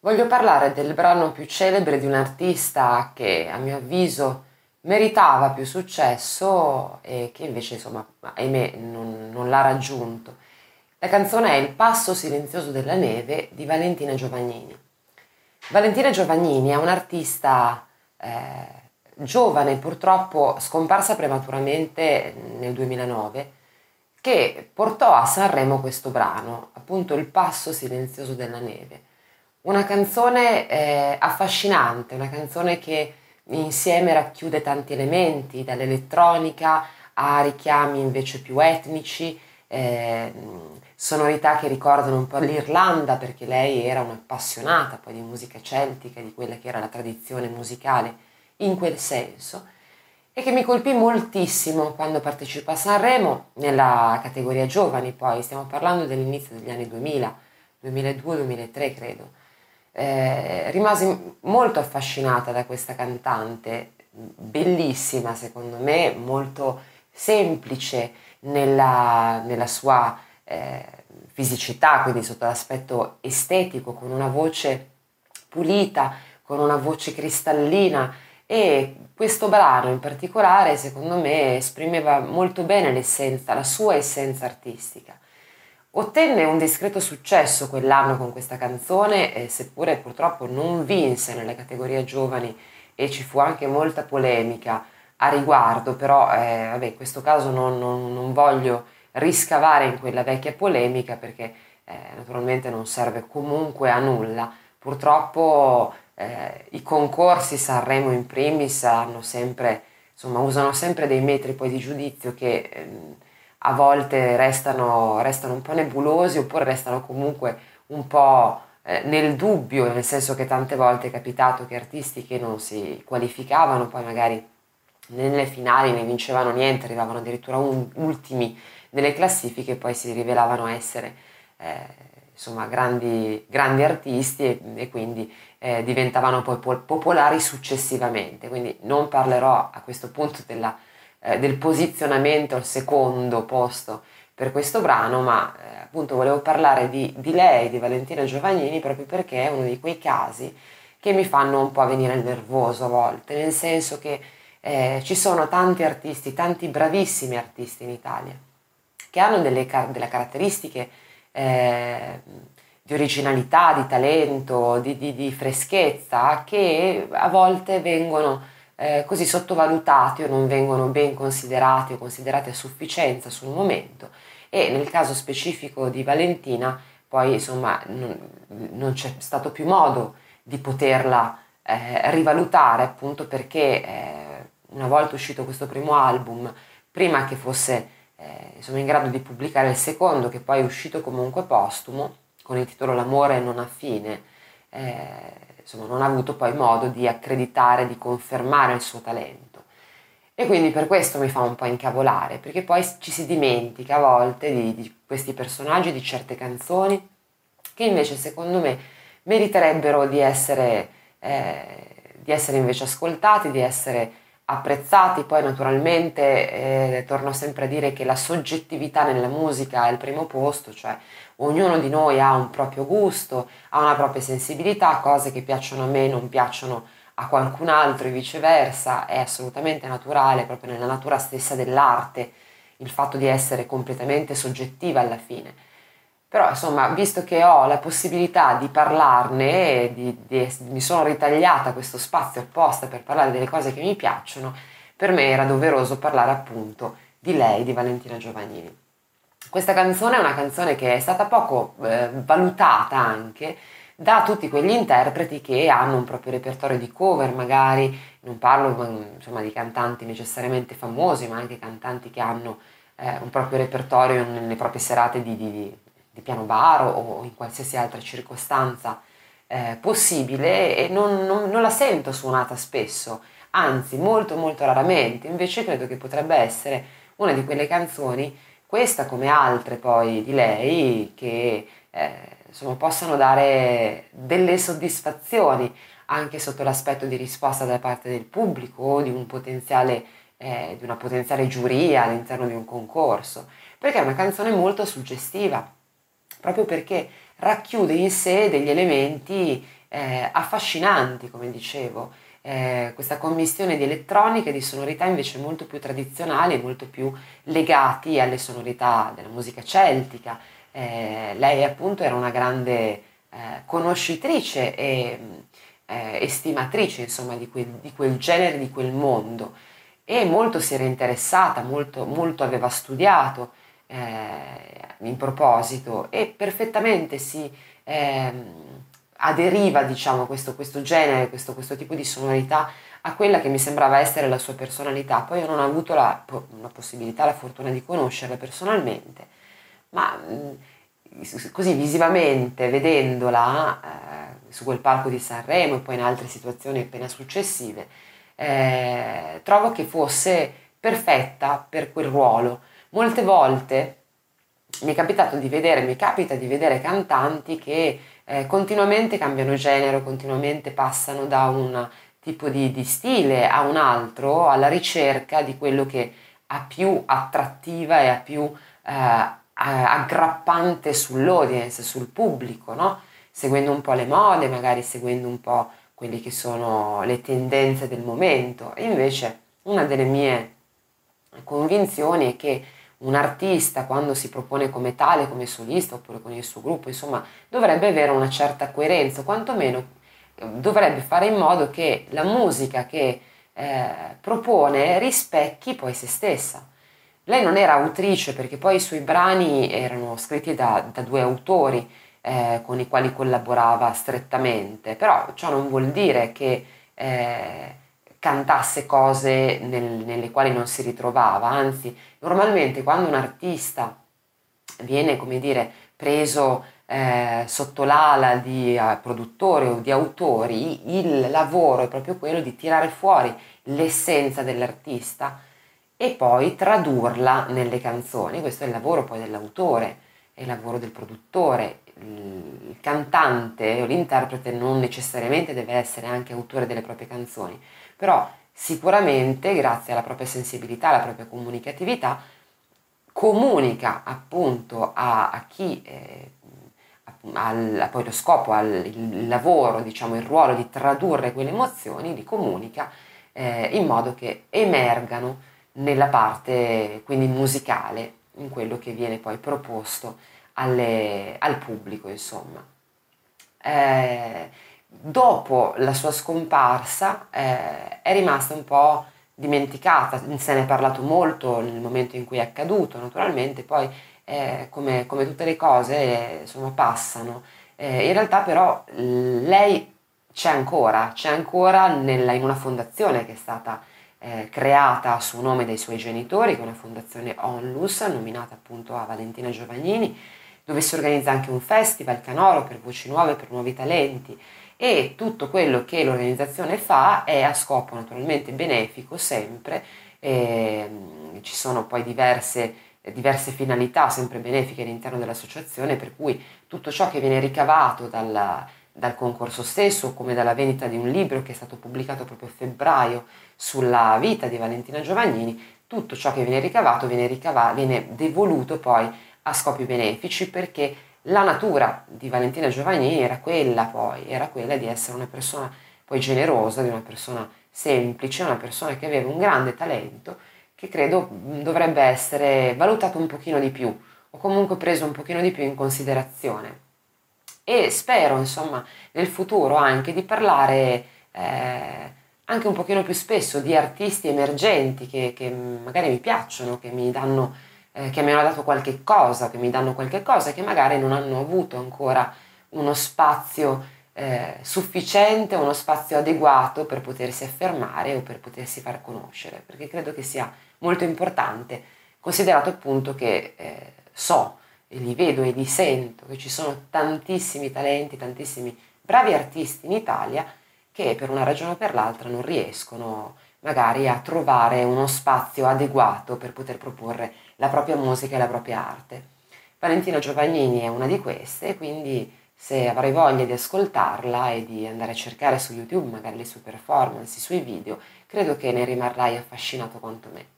Voglio parlare del brano più celebre di un artista che a mio avviso meritava più successo e che invece insomma ahimè non, non l'ha raggiunto. La canzone è Il passo silenzioso della neve di Valentina Giovagnini. Valentina Giovagnini è un'artista eh, giovane, purtroppo scomparsa prematuramente nel 2009, che portò a Sanremo questo brano, appunto Il passo silenzioso della neve. Una canzone eh, affascinante, una canzone che insieme racchiude tanti elementi, dall'elettronica a richiami invece più etnici, eh, sonorità che ricordano un po' l'Irlanda perché lei era un'appassionata poi di musica celtica, di quella che era la tradizione musicale in quel senso e che mi colpì moltissimo quando partecipò a Sanremo nella categoria giovani, poi stiamo parlando dell'inizio degli anni 2000, 2002-2003 credo. Eh, rimasi molto affascinata da questa cantante, bellissima secondo me, molto semplice nella, nella sua eh, fisicità, quindi sotto l'aspetto estetico, con una voce pulita, con una voce cristallina e questo brano in particolare secondo me esprimeva molto bene l'essenza, la sua essenza artistica. Ottenne un discreto successo quell'anno con questa canzone, eh, seppure purtroppo non vinse nelle categorie giovani e ci fu anche molta polemica a riguardo, però eh, vabbè, in questo caso non, non, non, voglio riscavare in quella vecchia polemica perché eh, naturalmente non serve comunque a nulla. Purtroppo eh, i concorsi Sanremo in primis hanno sempre, insomma, usano sempre dei metri poi di giudizio che ehm, a volte restano, restano, un po' nebulosi oppure restano comunque un po' eh, nel dubbio, nel senso che tante volte è capitato che artisti che non si qualificavano poi magari nelle finali ne vincevano niente, arrivavano addirittura un, ultimi nelle classifiche poi si rivelavano essere eh, insomma, grandi, grandi artisti e, e quindi eh, diventavano poi popolari successivamente. Quindi non parlerò a questo punto della, eh, del posizionamento al secondo posto per questo brano, ma eh, appunto volevo parlare di, di, lei, di Valentina Giovannini, proprio perché è uno di quei casi che mi fanno un po' venire il nervoso a volte, nel senso che eh, ci sono tanti artisti, tanti bravissimi artisti in Italia, che hanno delle, delle caratteristiche eh, di originalità, di talento, di, di, di, freschezza che a volte vengono eh, così sottovalutati o non vengono ben considerati o considerati a sufficienza sul momento e nel caso specifico di Valentina poi insomma non, non c'è stato più modo di poterla eh, rivalutare appunto perché eh, una volta uscito questo primo album prima che fosse eh, insomma, in grado di pubblicare il secondo, che poi è uscito comunque postumo, con il titolo L'amore non ha fine, eh, insomma, non ha avuto poi modo di accreditare, di confermare il suo talento. E quindi per questo mi fa un po' incavolare, perché poi ci si dimentica a volte di, di questi personaggi, di certe canzoni, che invece secondo me meriterebbero di essere, eh, di essere invece ascoltati, di essere apprezzati, poi naturalmente eh, torno sempre a dire che la soggettività nella musica è il primo posto, cioè ognuno di noi ha un proprio gusto, ha una propria sensibilità, cose che piacciono a me non piacciono a qualcun altro e viceversa, è assolutamente naturale, proprio nella natura stessa dell'arte, il fatto di essere completamente soggettiva alla fine. Però insomma, visto che ho la possibilità di parlarne, di, di, mi sono ritagliata questo spazio apposta per parlare delle cose che mi piacciono, per me era doveroso parlare appunto di lei, di Valentina Giovannini. Questa canzone è una canzone che è stata poco eh, valutata anche da tutti quegli interpreti che hanno un proprio repertorio di cover, magari non parlo insomma, di cantanti necessariamente famosi, ma anche cantanti che hanno eh, un proprio repertorio nelle proprie serate di, di di piano bar o in qualsiasi altra circostanza eh, possibile e non, non, non la sento suonata spesso, anzi molto molto raramente, invece credo che potrebbe essere una di quelle canzoni, questa come altre poi di lei, che eh, insomma, possano dare delle soddisfazioni anche sotto l'aspetto di risposta da parte del pubblico o di, un eh, di una potenziale giuria all'interno di un concorso, perché è una canzone molto suggestiva proprio perché racchiude in sé degli elementi eh, affascinanti, come dicevo. Eh, questa commissione di elettronica e di sonorità invece molto più tradizionali, molto più legati alle sonorità della musica celtica. Eh, lei appunto era una grande eh, conoscitrice e eh, estimatrice insomma di quel, di quel genere, di quel mondo e molto si era interessata, molto, molto aveva studiato eh, in proposito e perfettamente si eh, aderiva diciamo questo, questo genere, questo, questo, tipo di sonorità a quella che mi sembrava essere la sua personalità. Poi io non ho avuto la, la possibilità, la fortuna di conoscerla personalmente, ma mh, così visivamente, vedendola eh, su quel palco di Sanremo e poi in altre situazioni appena successive, eh, trovo che fosse perfetta per quel ruolo. Molte volte mi è capitato di vedere, mi capita di vedere cantanti che eh, continuamente cambiano genere, continuamente passano da un tipo di, di, stile a un altro alla ricerca di quello che ha più attrattiva e ha più eh, aggrappante sull'audience, sul pubblico, no? seguendo un po' le mode, magari seguendo un po' quelle che sono le tendenze del momento. E invece una delle mie convinzioni è che un artista quando si propone come tale, come solista oppure con il suo gruppo, insomma, dovrebbe avere una certa coerenza, quantomeno eh, dovrebbe fare in modo che la musica che eh, propone rispecchi poi se stessa. Lei non era autrice perché poi i suoi brani erano scritti da, da due autori eh, con i quali collaborava strettamente, però ciò non vuol dire che eh, cantasse cose nel, nelle quali non si ritrovava, anzi normalmente quando un artista viene, come dire, preso eh, sotto l'ala di uh, produttori o di autori, il lavoro è proprio quello di tirare fuori l'essenza dell'artista e poi tradurla nelle canzoni. Questo è il lavoro poi dell'autore, è il lavoro del produttore. Il cantante o l'interprete non necessariamente deve essere anche autore delle proprie canzoni, però sicuramente grazie alla propria sensibilità, alla propria comunicatività, comunica appunto a, a chi eh, al, poi lo scopo, al, il lavoro, diciamo il ruolo di tradurre quelle emozioni, li comunica eh, in modo che emergano nella parte quindi musicale, in quello che viene poi proposto alle, al pubblico, insomma. Eh, dopo la sua scomparsa eh, è rimasta un po' dimenticata, se ne è parlato molto nel momento in cui è accaduto, naturalmente poi eh, come, come, tutte le cose insomma, passano. Eh, in realtà però lei c'è ancora, c'è ancora nella, in una fondazione che è stata eh, creata a suo nome dai suoi genitori, che è una fondazione Onlus, nominata appunto a Valentina Giovannini, dove si organizza anche un festival canoro per voci nuove, per nuovi talenti e tutto quello che l'organizzazione fa è a scopo naturalmente benefico sempre, eh, ci sono poi diverse, diverse, finalità sempre benefiche all'interno dell'associazione per cui tutto ciò che viene ricavato dalla, dal concorso stesso come dalla vendita di un libro che è stato pubblicato proprio a febbraio sulla vita di Valentina Giovannini, tutto ciò che viene ricavato viene, ricava- viene devoluto poi a scopi benefici perché la natura di Valentina Giovannini era quella poi, era quella di essere una persona poi generosa, di una persona semplice, una persona che aveva un grande talento che credo dovrebbe essere valutato un pochino di più o comunque preso un pochino di più in considerazione. E spero, insomma, nel futuro anche di parlare eh, anche un pochino più spesso di artisti emergenti che, che magari mi piacciono, che mi danno eh, che mi hanno dato qualche cosa, che mi danno qualche cosa, che magari non hanno avuto ancora uno spazio eh, sufficiente, uno spazio adeguato per potersi affermare o per potersi far conoscere, perché credo che sia molto importante, considerato appunto che eh, so e li vedo e li sento che ci sono tantissimi talenti, tantissimi bravi artisti in Italia che per una ragione o per l'altra non riescono magari a trovare uno spazio adeguato per poter proporre la propria musica e la propria arte. Valentina Giovannini è una di queste, quindi se avrai voglia di ascoltarla e di andare a cercare su YouTube magari le sue performance, i suoi video, credo che ne rimarrai affascinato quanto me.